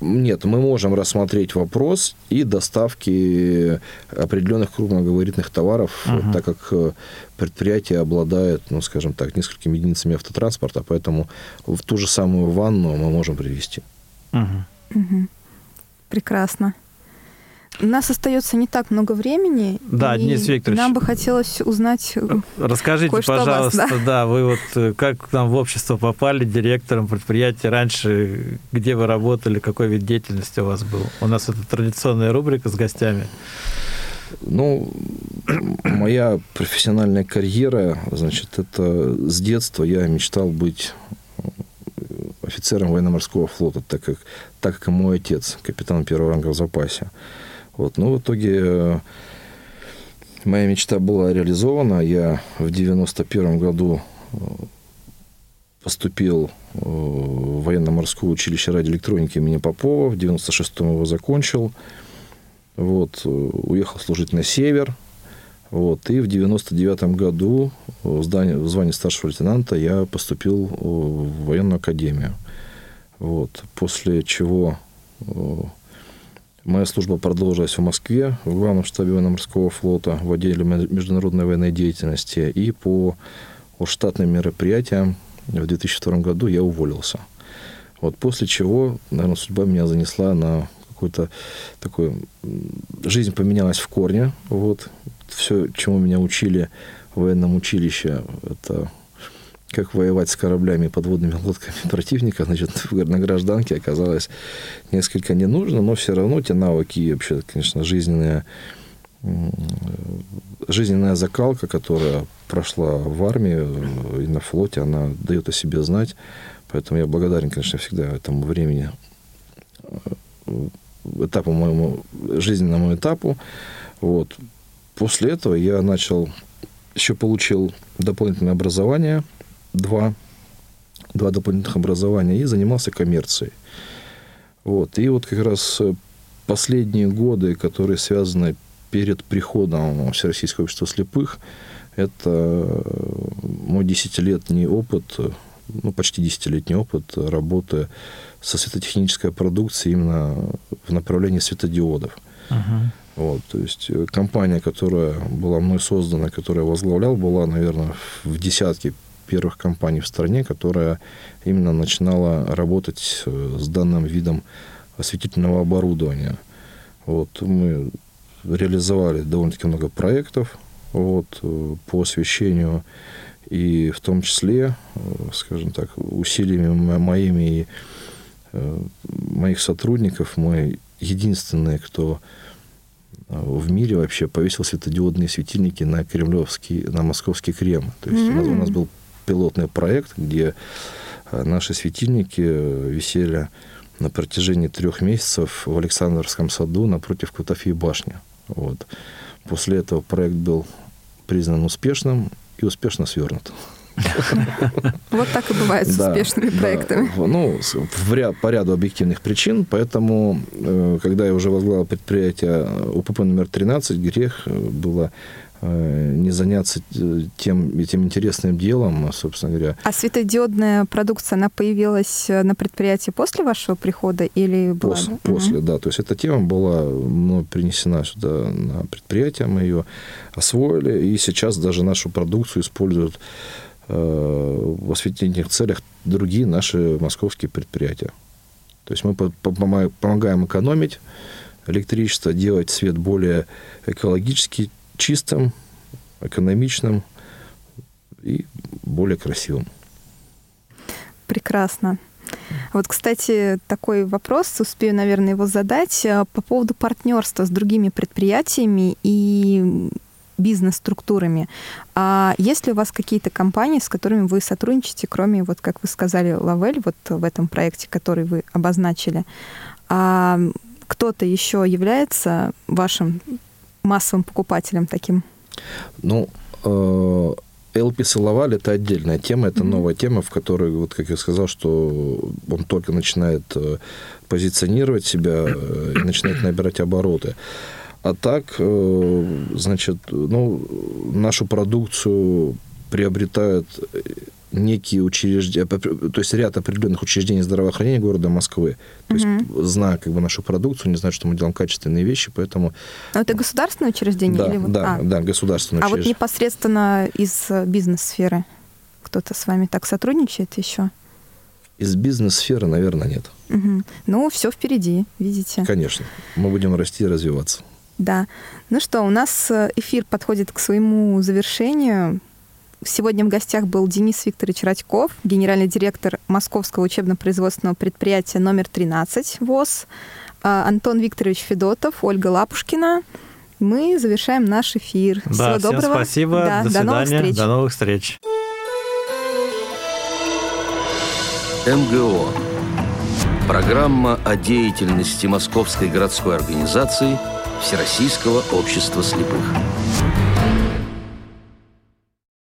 Speaker 5: нет, мы можем рассмотреть вопрос и доставки определенных крупногабаритных товаров,
Speaker 4: Мгм.
Speaker 5: так как э, предприятие обладает, ну, скажем так, несколькими единицами автотранспорта, поэтому в ту же самую ванну мы можем привезти.
Speaker 4: Мгм.
Speaker 3: Мгм. Прекрасно. У нас остается не так много времени.
Speaker 4: Да,
Speaker 3: и
Speaker 4: Денис Викторович.
Speaker 3: Нам бы хотелось узнать... э,
Speaker 4: Расскажите,
Speaker 3: Кое-что о вас,
Speaker 4: пожалуйста,
Speaker 3: да.
Speaker 4: да, вы вот э, как к нам в общество попали, директором предприятия раньше, где вы работали, какой вид деятельности у вас был? У нас это традиционная рубрика с гостями.
Speaker 5: Ну, моя профессиональная карьера, значит, это с детства я мечтал быть э, офицером военно-морского флота, так как, так как и мой отец, капитан первого ранга в запасе. Вот. Но в итоге э, моя мечта была реализована. Я в 91 году э, поступил э, в военно-морское училище радиоэлектроники имени Попова. В 96-м его закончил. Вот, уехал служить на север. Вот, и в 99 году в, здании, в звании старшего лейтенанта я поступил в военную академию. Вот, после чего моя служба продолжилась в Москве, в главном штабе военно-морского флота, в отделе ме- международной военной деятельности. И по штатным мероприятиям в 2002 году я уволился. Вот после чего, наверное, судьба меня занесла на какой-то такой... м, Жизнь поменялась в корне. Вот. Все, чему меня учили в военном училище, это как воевать с кораблями и подводными лодками противника, значит, на гражданке оказалось несколько не нужно, но все равно те навыки вообще, конечно, жизненная, жизненная закалка, которая прошла в армии и на флоте, она дает о себе знать. Поэтому я благодарен, конечно, всегда этому времени, э, этапу моему, жизненному этапу. Вот. После этого я начал, еще получил дополнительное образование, два, два дополнительных образования, и занимался коммерцией. Вот. И вот как раз э, последние годы, которые связаны перед приходом Всероссийского общества слепых, это э, мой десятилетний опыт, э, ну, почти десятилетний опыт работы со светотехнической продукцией именно в направлении светодиодов.
Speaker 4: Мгм.
Speaker 5: Вот, то есть компания, которая была мной создана, которую я возглавлял, была, наверное, в десятке первых компаний в стране, которая именно начинала работать э, с данным видом осветительного оборудования. Вот, мы реализовали довольно-таки много проектов вот, э, по освещению, и в том числе, скажем так, усилиями моими и моих сотрудников мы единственные, кто в мире вообще повесил светодиодные светильники на кремлевский, на московский Кремль. То есть mm-hmm. у, нас, у нас был пилотный проект, где э, наши светильники висели на протяжении трех месяцев в Александровском саду напротив Кутафии башни. Вот. После этого проект был признан успешным и успешно свернут.
Speaker 3: Вот так и бывает с успешными проектами.
Speaker 5: Ну, по ряду объективных причин, поэтому, э, когда я уже возглавил предприятие УПП номер 13, грех было э, не заняться э, тем, этим интересным делом, собственно говоря.
Speaker 3: А светодиодная продукция, она появилась на предприятии после вашего прихода или была?
Speaker 5: После, да? после угу. да. То есть эта тема была ну, принесена сюда на предприятие, мы ее освоили, и сейчас даже нашу продукцию используют Э, в осветительных целях другие наши московские предприятия. То есть мы помогаем экономить электричество, делать свет более экологически чистым, экономичным и более красивым.
Speaker 3: Прекрасно. Вот, кстати, такой вопрос, успею, наверное, его задать, э, по поводу партнерства с другими предприятиями и бизнес-структурами. А есть ли у вас какие-то компании, с которыми вы сотрудничаете, кроме, вот как вы сказали, Лавель, вот в этом проекте, который вы обозначили? А кто-то еще является вашим массовым покупателем таким?
Speaker 5: Ну, Элпис и Лаваль – это отдельная тема, это mm-hmm. новая тема, в которой, вот как я сказал, что он только начинает э, позиционировать себя э, и начинает набирать обороты. А так, э, значит, ну, нашу продукцию приобретают некие учреждения, то есть ряд определенных учреждений здравоохранения города Москвы. То угу. есть, зная как бы нашу продукцию, не знают, что мы делаем качественные вещи, поэтому...
Speaker 3: Но это государственное учреждение?
Speaker 5: Да,
Speaker 3: или
Speaker 5: вот... да, а. да, государственное
Speaker 3: а учреждение. А вот непосредственно из бизнес-сферы кто-то с вами так сотрудничает еще?
Speaker 5: Из бизнес-сферы, наверное, нет.
Speaker 3: Угу. Ну, все впереди, видите.
Speaker 5: Конечно. Мы будем расти и развиваться.
Speaker 3: Да. Ну что, у нас э, эфир подходит к своему завершению. Сегодня в гостях был Денис Викторович Радьков, генеральный директор Московского учебно-производственного предприятия номер 13 ВОЗ, а, Антон Викторович Федотов, Ольга Лапушкина. Мы завершаем наш эфир.
Speaker 4: Да, Всего доброго. спасибо. Да, до, до свидания. Новых встреч. До новых встреч.
Speaker 1: МГО. Программа о деятельности Московской городской организации – Всероссийского общества слепых.